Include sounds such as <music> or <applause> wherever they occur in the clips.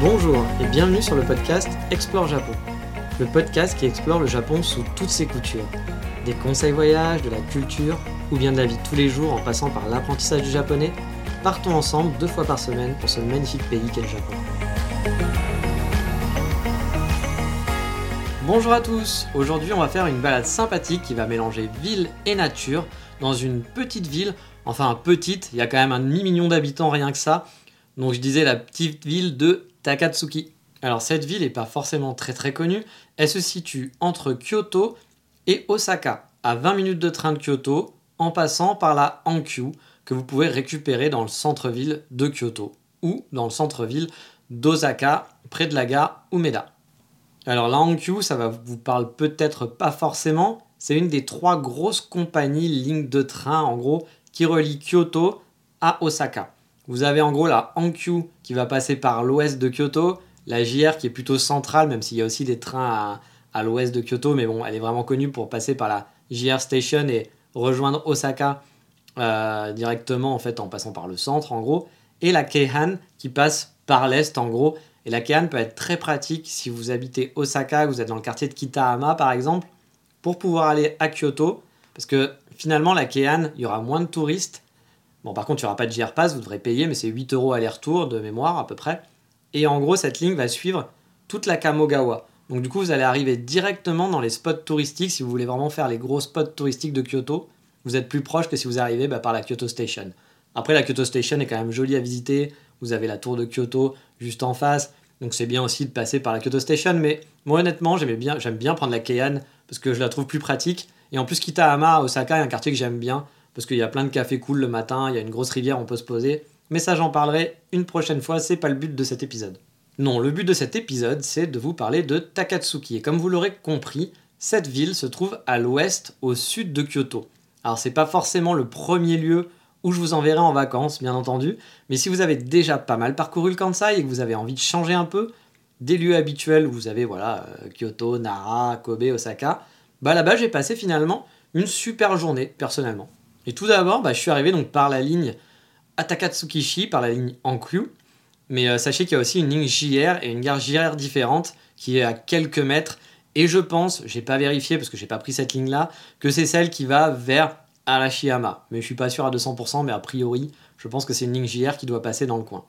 Bonjour et bienvenue sur le podcast Explore Japon. Le podcast qui explore le Japon sous toutes ses coutures. Des conseils voyages, de la culture ou bien de la vie tous les jours en passant par l'apprentissage du japonais, partons ensemble deux fois par semaine pour ce magnifique pays qu'est le Japon. Bonjour à tous, aujourd'hui on va faire une balade sympathique qui va mélanger ville et nature dans une petite ville, enfin petite, il y a quand même un demi-million d'habitants rien que ça, donc je disais la petite ville de Takatsuki. Alors cette ville n'est pas forcément très très connue, elle se situe entre Kyoto et Osaka, à 20 minutes de train de Kyoto, en passant par la Hankyu, que vous pouvez récupérer dans le centre-ville de Kyoto, ou dans le centre-ville d'Osaka, près de la gare Umeda. Alors la Hankyu, ça va vous parle peut-être pas forcément, c'est une des trois grosses compagnies lignes de train en gros qui relie Kyoto à Osaka. Vous avez en gros la Hankyu qui va passer par l'ouest de Kyoto, la JR qui est plutôt centrale, même s'il y a aussi des trains à, l'ouest de Kyoto, mais bon, elle est vraiment connue pour passer par la JR Station et rejoindre Osaka euh, directement en passant par le centre en gros, et la Keihan qui passe par l'est en gros. Et la Keihan peut être très pratique si vous habitez Osaka, vous êtes dans le quartier de Kitahama par exemple, pour pouvoir aller à Kyoto, parce que finalement la Keihan, il y aura moins de touristes Bon, par contre, il n'y aura pas de JR Pass, vous devrez payer, mais c'est 8 euros aller-retour de mémoire à peu près. Et en gros, cette ligne va suivre toute la Kamogawa. Donc du coup, vous allez arriver directement dans les spots touristiques si vous voulez vraiment faire les gros spots touristiques de Kyoto. Vous êtes plus proche que si vous arrivez bah, par la Kyoto Station. Après, la Kyoto Station est quand même jolie à visiter. Vous avez la tour de Kyoto juste en face. Donc c'est bien aussi de passer par la Kyoto Station. Mais moi, honnêtement, j'aime bien prendre la Keihan parce que je la trouve plus pratique. Et en plus, Kitahama, Osaka est un quartier que j'aime bien parce qu'il y a plein de cafés cool le matin, il y a une grosse rivière, on peut se poser. Mais ça, j'en parlerai une prochaine fois, c'est pas le but de cet épisode. Non, le but de cet épisode, c'est de vous parler de Takatsuki. Et comme vous l'aurez compris, cette ville se trouve à l'ouest, au sud de Kyoto. Alors, c'est pas forcément le premier lieu où je vous enverrai en vacances, bien entendu, mais si vous avez déjà pas mal parcouru le Kansai et que vous avez envie de changer un peu des lieux habituels où vous avez voilà euh, Kyoto, Nara, Kobe, Osaka, bah là-bas j'ai passé finalement une super journée personnellement. Et tout d'abord, bah, je suis arrivé donc par la ligne Atakatsukishi, par la ligne Ankyu. Mais euh, sachez qu'il y a aussi une ligne JR et une gare JR différente qui est à quelques mètres. Et je pense, j'ai pas vérifié parce que j'ai pas pris cette ligne-là, que c'est celle qui va vers Arashiyama. Mais je suis pas sûr à 200%, mais a priori, je pense que c'est une ligne JR qui doit passer dans le coin.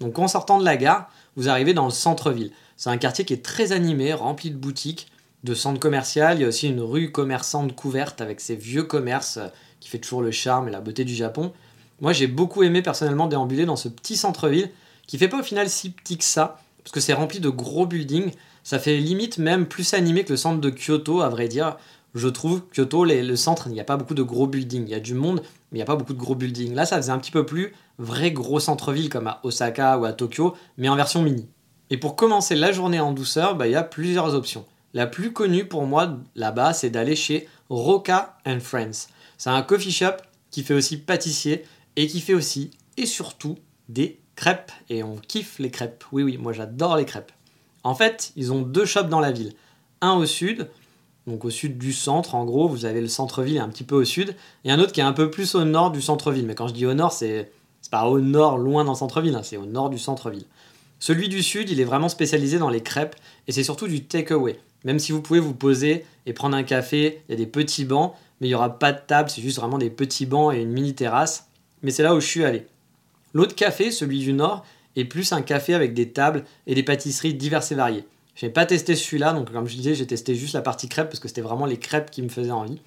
Donc en sortant de la gare, vous arrivez dans le centre-ville. C'est un quartier qui est très animé, rempli de boutiques, de centres commerciaux. Il y a aussi une rue commerçante couverte avec ses vieux commerces qui fait toujours le charme et la beauté du Japon. Moi, j'ai beaucoup aimé personnellement déambuler dans ce petit centre-ville qui fait pas au final si petit que ça, parce que c'est rempli de gros buildings. Ça fait limite même plus animé que le centre de Kyoto, à vrai dire. Je trouve Kyoto, le centre, il n'y a pas beaucoup de gros buildings. Il y a du monde, mais il n'y a pas beaucoup de gros buildings. Là, ça faisait un petit peu plus vrai gros centre-ville comme à Osaka ou à Tokyo, mais en version mini. Et pour commencer la journée en douceur, bah, il y a plusieurs options. La plus connue pour moi là-bas, c'est d'aller chez Roca and Friends. C'est un coffee shop qui fait aussi pâtissier et qui fait aussi et surtout des crêpes. Et on kiffe les crêpes. Oui, oui, moi j'adore les crêpes. En fait, ils ont deux shops dans la ville. Un au sud, donc au sud du centre, en gros, vous avez le centre-ville un petit peu au sud, et un autre qui est un peu plus au nord du centre-ville. Mais quand je dis au nord, c'est pas au nord, loin dans le centre-ville, hein, c'est au nord du centre-ville. Celui du sud, il est vraiment spécialisé dans les crêpes, et c'est surtout du takeaway. Même si vous pouvez vous poser et prendre un café, il y a des petits bancs, mais il n'y aura pas de table, c'est juste vraiment des petits bancs et une mini terrasse. Mais c'est là où je suis allé. L'autre café, celui du Nord, est plus un café avec des tables et des pâtisseries diverses et variées. Je n'ai pas testé celui-là, donc comme je disais, j'ai testé juste la partie crêpes parce que c'était vraiment les crêpes qui me faisaient envie.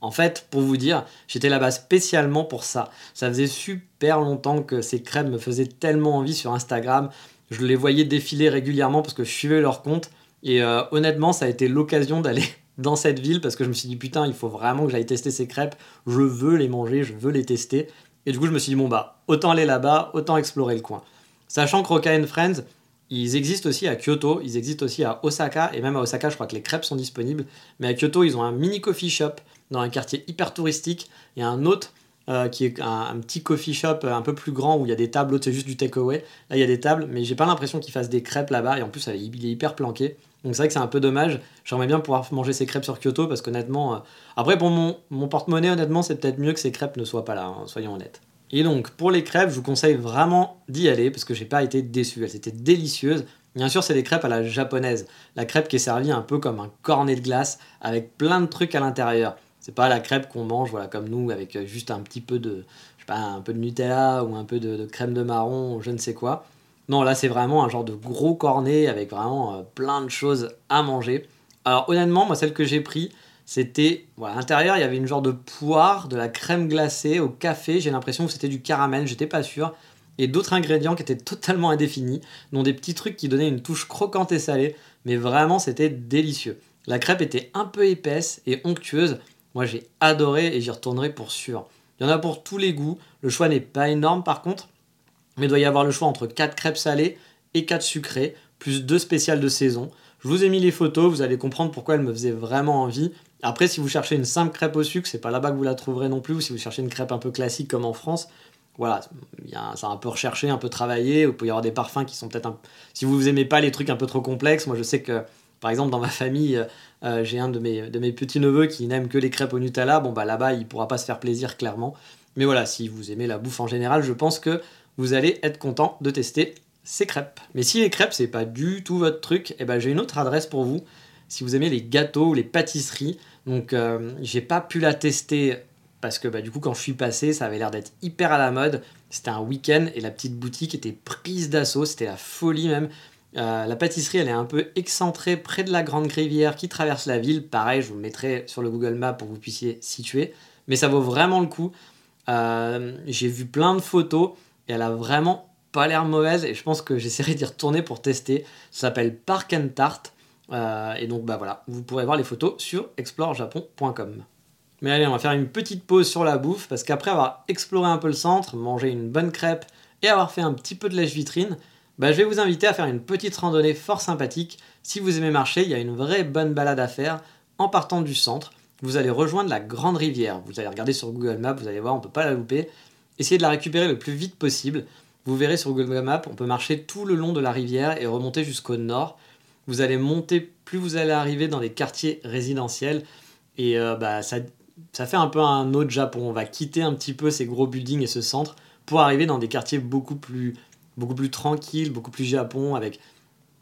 En fait, pour vous dire, j'étais là-bas spécialement pour ça. Ça faisait super longtemps que ces crêpes me faisaient tellement envie sur Instagram. Je les voyais défiler régulièrement parce que je suivais leur compte. Et euh, honnêtement, ça a été l'occasion d'aller dans cette ville parce que je me suis dit putain, il faut vraiment que j'aille tester ces crêpes. Je veux les manger, je veux les tester. Et du coup, je me suis dit bon bah, autant aller là-bas, autant explorer le coin. Sachant que Roca and Friends, ils existent aussi à Kyoto, ils existent aussi à Osaka, et même à Osaka, je crois que les crêpes sont disponibles. Mais à Kyoto, ils ont un mini coffee shop dans un quartier hyper touristique. A un autre euh, qui est un, petit coffee shop un peu plus grand où il y a des tables, l'autre c'est juste du takeaway. Là, il y a des tables, mais j'ai pas l'impression qu'ils fassent des crêpes là-bas, et en plus, il est hyper planqué. Donc c'est vrai que c'est un peu dommage. J'aimerais bien pouvoir manger ces crêpes sur Kyoto parce qu'honnêtement, euh, après pour mon, mon porte-monnaie, honnêtement, c'est peut-être mieux que ces crêpes ne soient pas là, hein, soyons honnêtes. Et donc pour les crêpes, je vous conseille vraiment d'y aller parce que j'ai pas été déçu. Elles étaient délicieuses. Bien sûr, c'est des crêpes à la japonaise. La crêpe qui est servie un peu comme un cornet de glace avec plein de trucs à l'intérieur. C'est pas la crêpe qu'on mange, voilà, comme nous, avec euh, juste un petit peu de, je sais pas, un peu de Nutella ou un peu de, crème de marron, je ne sais quoi. Non, là c'est vraiment un genre de gros cornet avec vraiment euh, plein de choses à manger. Alors honnêtement, moi celle que j'ai pris, c'était voilà, à l'intérieur il y avait une genre de poire, de la crème glacée au café. J'ai l'impression que c'était du caramel, j'étais pas sûr. Et d'autres ingrédients qui étaient <laughs> totalement indéfinis, dont des petits trucs qui donnaient une touche croquante et salée. Mais vraiment c'était délicieux. La crêpe était un peu épaisse et onctueuse. Moi j'ai adoré et j'y retournerai pour sûr. Il y en a pour tous les goûts. Le choix n'est pas énorme par contre. Mais il doit y avoir le choix entre 4 crêpes salées et 4 sucrées, plus 2 spéciales de saison. Je vous ai mis les photos, vous allez comprendre pourquoi elles me faisaient vraiment envie. Après, si vous cherchez une simple crêpe au sucre, c'est pas là-bas que vous la trouverez non plus. Ou si vous cherchez une crêpe un peu classique comme en France, voilà, c'est un peu recherché, un peu travaillé. Il peut y avoir des parfums qui sont peut-être. Si vous aimez pas les trucs un peu trop complexes, moi je sais que, par exemple, dans ma famille, euh, euh, j'ai un de mes, petits-neveux qui n'aime que les crêpes au Nutella. Bon, bah là-bas, il pourra pas se faire plaisir, clairement. Mais voilà, si vous aimez la bouffe en général, je pense que vous allez être content de tester ces crêpes. Mais si les crêpes c'est pas du tout votre truc, eh ben j'ai une autre adresse pour vous. Si vous aimez les gâteaux ou les pâtisseries, donc euh, j'ai pas pu la tester parce que bah, du coup quand je suis passé, ça avait l'air d'être hyper à la mode. C'était un week-end et la petite boutique était prise d'assaut, c'était la folie même. Euh, la pâtisserie, elle est un peu excentrée près de la grande rivière qui traverse la ville. Pareil, je vous mettrai sur le Google Maps pour que vous puissiez situer. Mais ça vaut vraiment le coup. Euh, j'ai vu plein de photos et elle a vraiment pas l'air mauvaise et je pense que j'essaierai d'y retourner pour tester. Ça s'appelle Park and Tart. Euh, et donc bah voilà, vous pourrez voir les photos sur explorejapon.com. Mais allez, on va faire une petite pause sur la bouffe parce qu'après avoir exploré un peu le centre, mangé une bonne crêpe et avoir fait un petit peu de lèche-vitrine, bah, je vais vous inviter à faire une petite randonnée fort sympathique. Si vous aimez marcher, il y a une vraie bonne balade à faire en partant du centre. Vous allez rejoindre la grande rivière. Vous allez regarder sur Google Maps, vous allez voir, on ne peut pas la louper. Essayez de la récupérer le plus vite possible. Vous verrez sur Google Maps, on peut marcher tout le long de la rivière et remonter jusqu'au nord. Vous allez monter, plus vous allez arriver dans des quartiers résidentiels. Et euh, bah, ça, ça fait un peu un autre Japon. On va quitter un petit peu ces gros buildings et ce centre pour arriver dans des quartiers beaucoup plus, beaucoup plus tranquilles, beaucoup plus Japon. Avec,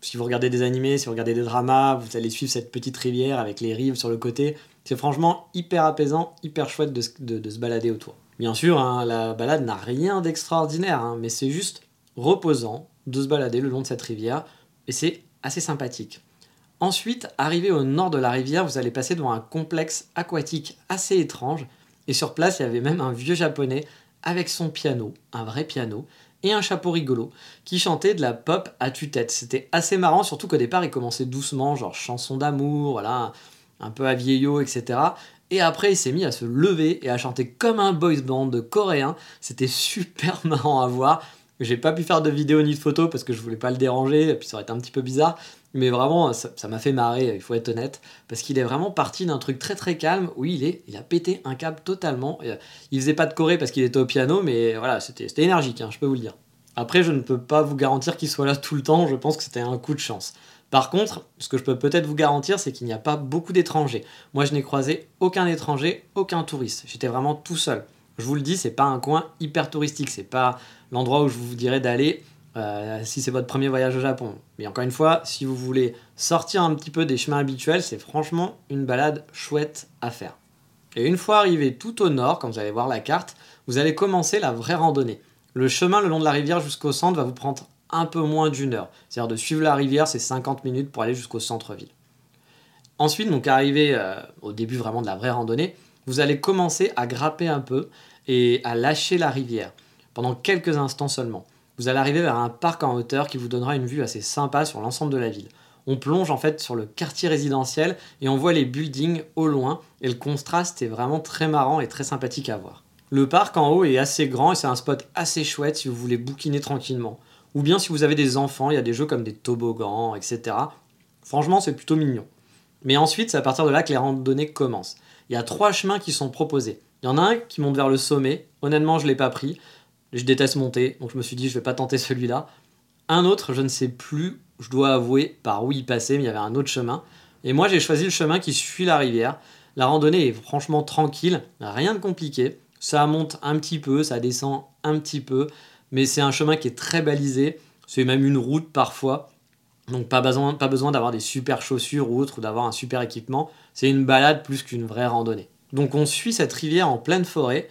si vous regardez des animés, si vous regardez des dramas, vous allez suivre cette petite rivière avec les rives sur le côté. C'est franchement hyper apaisant, hyper chouette de, de se balader autour. Bien sûr, hein, la balade n'a rien d'extraordinaire, hein, mais c'est juste reposant de se balader le long de cette rivière, et c'est assez sympathique. Ensuite, arrivé au nord de la rivière, vous allez passer devant un complexe aquatique assez étrange, et sur place, il y avait même un vieux japonais avec son piano, un vrai piano, et un chapeau rigolo, qui chantait de la pop à tue-tête. C'était assez marrant, surtout qu'au départ, il commençait doucement, genre chanson d'amour, voilà, un peu à vieillot, etc. Et après, il s'est mis à se lever et à chanter comme un boys band coréen. C'était <laughs> super marrant à voir. J'ai pas pu faire de vidéo ni de photo parce que je voulais pas le déranger, puis ça aurait été un petit peu bizarre. Mais vraiment, ça m'a fait marrer, il faut être honnête. Parce qu'il est vraiment parti d'un truc très très calme où il, est, a pété un câble totalement. Euh, il faisait pas de Corée parce qu'il était au piano, mais voilà, c'était énergique, hein, je peux vous le dire. Après, je ne peux pas vous garantir qu'il soit là tout le temps, je pense que c'était un coup de chance. Par contre, ce que je peux peut-être vous garantir, c'est qu'il n'y a pas beaucoup d'étrangers. Moi, je n'ai croisé aucun étranger, aucun touriste. J'étais vraiment tout seul. Je vous le dis, c'est pas un coin hyper touristique. C'est pas l'endroit où je vous dirais d'aller euh, si c'est votre premier voyage au Japon. Mais encore une fois, si vous voulez sortir un petit peu des chemins habituels, c'est franchement une balade chouette à faire. Et une fois arrivé tout au nord, quand vous allez voir la carte, vous allez commencer la vraie randonnée. Le chemin le long de la rivière jusqu'au centre va vous prendre un peu moins d'une heure. C'est-à-dire de suivre la rivière, c'est 50 minutes pour aller jusqu'au centre-ville. Ensuite, donc arrivé euh, au début vraiment de la vraie randonnée, vous allez commencer à grapper un peu et à lâcher la rivière pendant quelques instants seulement. Vous allez arriver vers un parc en hauteur qui vous donnera une vue assez sympa sur l'ensemble de la ville. On plonge en fait sur le quartier résidentiel et on voit les buildings au loin et le contraste est vraiment très marrant et très sympathique à voir. Le parc en haut est assez grand et c'est un spot assez chouette si vous voulez bouquiner tranquillement. Ou bien si vous avez des enfants, il y a des jeux comme des toboggans, etc. Franchement, c'est plutôt mignon. Mais ensuite, c'est à partir de là que les randonnées commencent. Il y a trois chemins qui sont proposés. Il y en a un qui monte vers le sommet. Honnêtement, je ne l'ai pas pris. Je déteste monter, donc je me suis dit, je vais pas tenter celui-là. Un autre, je ne sais plus, je dois avouer, par où il passait, mais il y avait un autre chemin. Et moi, j'ai choisi le chemin qui suit la rivière. La randonnée est franchement tranquille, rien de compliqué. Ça monte un petit peu, ça descend un petit peu, mais c'est un chemin qui est très balisé. C'est même une route parfois. Donc pas besoin, pas besoin d'avoir des super chaussures ou autre, ou d'avoir un super équipement. C'est une balade plus qu'une vraie randonnée. Donc on suit cette rivière en pleine forêt.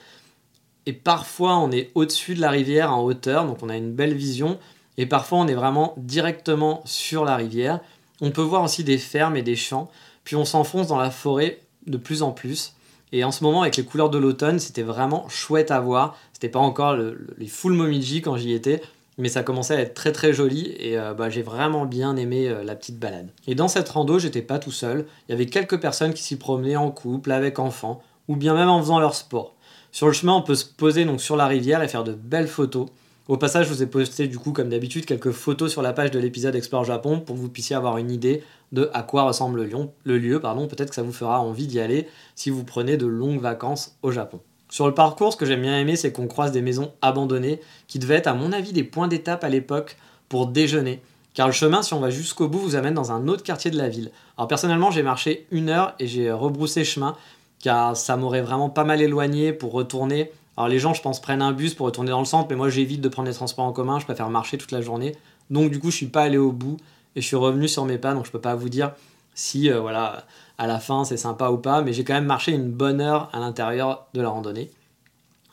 Et parfois on est au-dessus de la rivière en hauteur, donc on a une belle vision. Et parfois on est vraiment directement sur la rivière. On peut voir aussi des fermes et des champs. Puis on s'enfonce dans la forêt de plus en plus. Et en ce moment, avec les couleurs de l'automne, c'était vraiment chouette à voir. C'était pas encore les full Momiji quand j'y étais, mais ça commençait à être très très joli et euh, bah, j'ai vraiment bien aimé euh, la petite balade. Et dans cette rando, j'étais pas tout seul. Il y avait quelques personnes qui s'y promenaient en couple, avec enfants, ou bien même en faisant leur sport. Sur le chemin, on peut se poser donc sur la rivière et faire de belles photos. Au passage, je vous ai posté du coup, comme d'habitude, quelques photos sur la page de l'épisode Explore Japon pour que vous puissiez avoir une idée de à quoi ressemble le, lieu. Pardon, peut-être que ça vous fera envie d'y aller si vous prenez de longues vacances au Japon. Sur le parcours, ce que j'aime bien aimer, c'est qu'on croise des maisons abandonnées qui devaient être, à mon avis, des points d'étape à l'époque pour déjeuner. Car le chemin, si on va jusqu'au bout, vous amène dans un autre quartier de la ville. Alors personnellement, j'ai marché une heure et j'ai rebroussé chemin, car ça m'aurait vraiment pas mal éloigné pour retourner alors les gens, je pense, prennent un bus pour retourner dans le centre, mais moi j'évite de prendre les transports en commun, je préfère marcher toute la journée. Donc du coup, je suis pas allé au bout et je suis revenu sur mes pas, donc je peux pas vous dire si euh, voilà, à la fin c'est sympa ou pas, mais j'ai quand même marché une bonne heure à l'intérieur de la randonnée.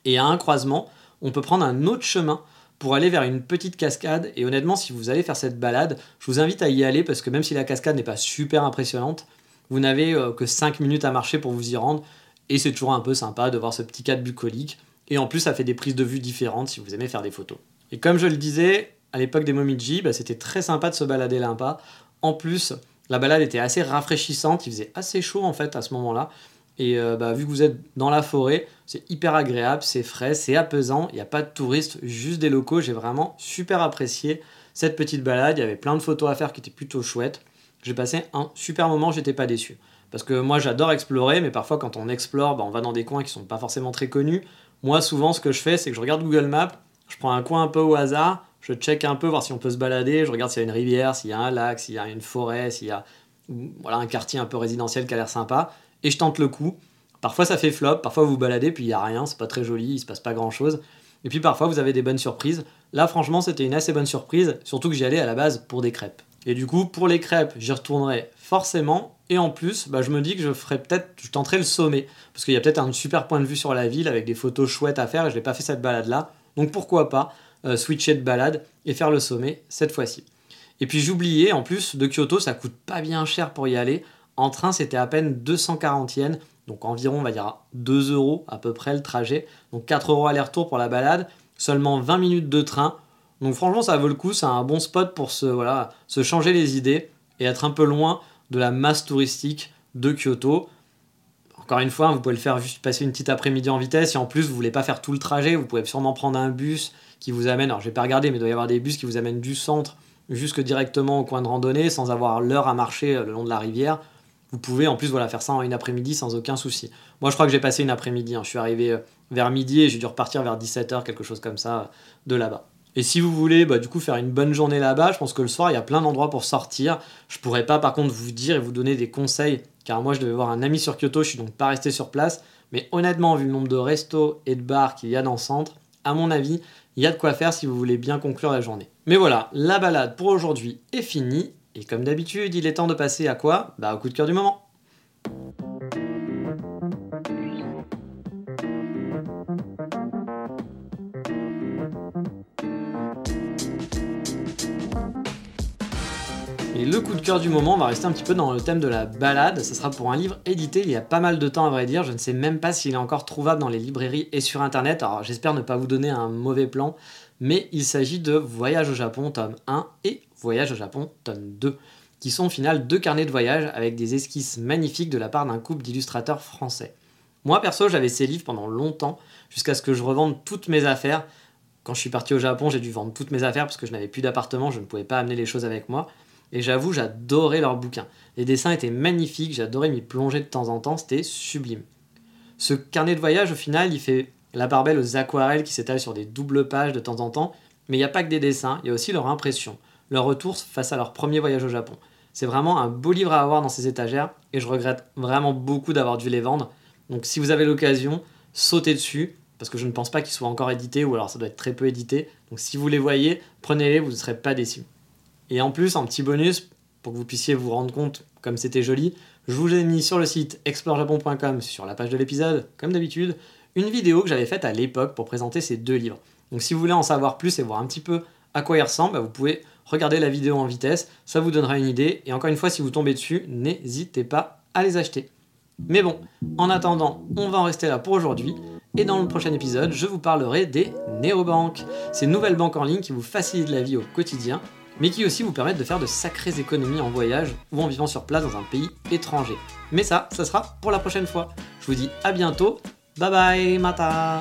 Et à un croisement, on peut prendre un autre chemin pour aller vers une petite cascade. Et honnêtement, si vous allez faire cette balade, je vous invite à y aller parce que même si la cascade n'est pas super impressionnante, vous n'avez euh, que 5 minutes à marcher pour vous y rendre. Et c'est toujours un peu sympa de voir ce petit cadre bucolique. Et en plus, ça fait des prises de vue différentes si vous aimez faire des photos. Et comme je le disais, à l'époque des Momiji, bah, c'était très sympa de se balader là-bas. En plus, la balade était assez rafraîchissante, il faisait assez chaud en fait à ce moment-là. Et euh, bah, vu que vous êtes dans la forêt, c'est hyper agréable, c'est frais, c'est apaisant, il n'y a pas de touristes, juste des locaux. J'ai vraiment super apprécié cette petite balade, il y avait plein de photos à faire qui étaient plutôt chouettes. J'ai passé un super moment, j'étais pas déçu. Parce que moi j'adore explorer, mais parfois quand on explore, bah, on va dans des coins qui sont pas forcément très connus. Moi, souvent, ce que je fais, c'est que je regarde Google Maps, je prends un coin un peu au hasard, je check un peu, voir si on peut se balader, je regarde s'il y a une rivière, s'il y a un lac, s'il y a une forêt, s'il y a voilà, un quartier un peu résidentiel qui a l'air sympa, et je tente le coup. Parfois ça fait flop, parfois vous baladez, puis il n'y a rien, c'est pas très joli, il se passe pas grand chose. Et puis parfois vous avez des bonnes surprises. Là franchement c'était une assez bonne surprise, surtout que j'y allais à la base pour des crêpes. Et du coup pour les crêpes j'y retournerai forcément, et en plus, bah, je me dis que je ferai peut-être, je tenterai le sommet, parce qu'il y a peut-être un super point de vue sur la ville avec des photos chouettes à faire, et je n'ai pas fait cette balade-là. Donc pourquoi pas? Euh, switcher de balade et faire le sommet cette fois-ci. Et puis j'oubliais, en plus, de Kyoto, ça coûte pas bien cher pour y aller. En train, c'était à peine 240 yens, donc environ, on va dire, 2 euros à peu près le trajet. Donc 4 euros aller-retour pour la balade, seulement 20 minutes de train. Donc franchement, ça vaut le coup, c'est un bon spot pour se, voilà, se changer les idées et être un peu loin de la masse touristique de Kyoto. Encore une fois, vous pouvez le faire juste passer une petite après-midi en vitesse. Et en plus, vous voulez pas faire tout le trajet, vous pouvez sûrement prendre un bus qui vous amène. Alors, je vais pas regarder, mais il doit y avoir des bus qui vous amènent du centre jusque directement au coin de randonnée sans avoir l'heure à marcher euh, le long de la rivière. Vous pouvez en plus voilà, faire ça en une après-midi sans aucun souci. Moi, je crois que j'ai passé une après-midi. Hein. Je suis arrivé euh, vers midi et j'ai dû repartir vers 17h, quelque chose comme ça, euh, de là-bas. Et si vous voulez bah, du coup faire une bonne journée là-bas, je pense que le soir il y a plein d'endroits pour sortir. Je pourrais pas par contre vous dire et vous donner des conseils, car moi je devais voir un ami sur Kyoto, je suis donc pas resté sur place. Mais honnêtement, vu le nombre de restos et de bars qu'il y a dans le centre, à mon avis, il y a de quoi faire si vous voulez bien conclure la journée. Mais voilà, la balade pour aujourd'hui est finie. Et comme d'habitude, il est temps de passer à quoi? Bah au coup de cœur du moment. Le coup de cœur du moment, on va rester un petit peu dans le thème de la balade. Ce sera pour un livre édité il y a pas mal de temps à vrai dire. Je ne sais même pas s'il est encore trouvable dans les librairies et sur internet. Alors j'espère ne pas vous donner un mauvais plan. Mais il s'agit de Voyage au Japon tome 1 et Voyage au Japon tome 2 qui sont au final deux carnets de voyage avec des esquisses magnifiques de la part d'un couple d'illustrateurs français. Moi perso, j'avais ces livres pendant longtemps, jusqu'à ce que je revende toutes mes affaires. Quand je suis parti au Japon, j'ai dû vendre toutes mes affaires parce que je n'avais plus d'appartement, je ne pouvais pas amener les choses avec moi. Et j'avoue, j'adorais leurs bouquins. Les dessins étaient magnifiques, j'adorais m'y plonger de temps en temps, c'était sublime. Ce carnet de voyage, au final, il fait la part belle aux aquarelles qui s'étalent sur des doubles pages de temps en temps, mais il n'y a pas que des dessins, il y a aussi leur impression, leur retour face à leur premier voyage au Japon. C'est vraiment un beau livre à avoir dans ces étagères et je regrette vraiment beaucoup d'avoir dû les vendre. Donc si vous avez l'occasion, sautez dessus parce que je ne pense pas qu'ils soient encore édités ou alors ça doit être très peu édité. Donc si vous les voyez, prenez-les, vous ne serez pas déçus. Et en plus, en petit bonus, pour que vous puissiez vous rendre compte comme c'était joli, je vous ai mis sur le site explorejapon.com, sur la page de l'épisode, comme d'habitude, une vidéo que j'avais faite à l'époque pour présenter ces deux livres. Donc si vous voulez en savoir plus et voir un petit peu à quoi ils ressemblent, bah, vous pouvez regarder la vidéo en vitesse, ça vous donnera une idée. Et encore une fois, si vous tombez dessus, n'hésitez pas à les acheter. Mais bon, en attendant, on va en rester là pour aujourd'hui. Et dans le prochain épisode, je vous parlerai des néobanques, ces nouvelles banques en ligne qui vous facilitent la vie au quotidien, mais qui aussi vous permettent de faire de sacrées économies en voyage ou en vivant sur place dans un pays étranger. Mais ça, ça sera pour la prochaine fois. Je vous dis à bientôt. Bye bye, mata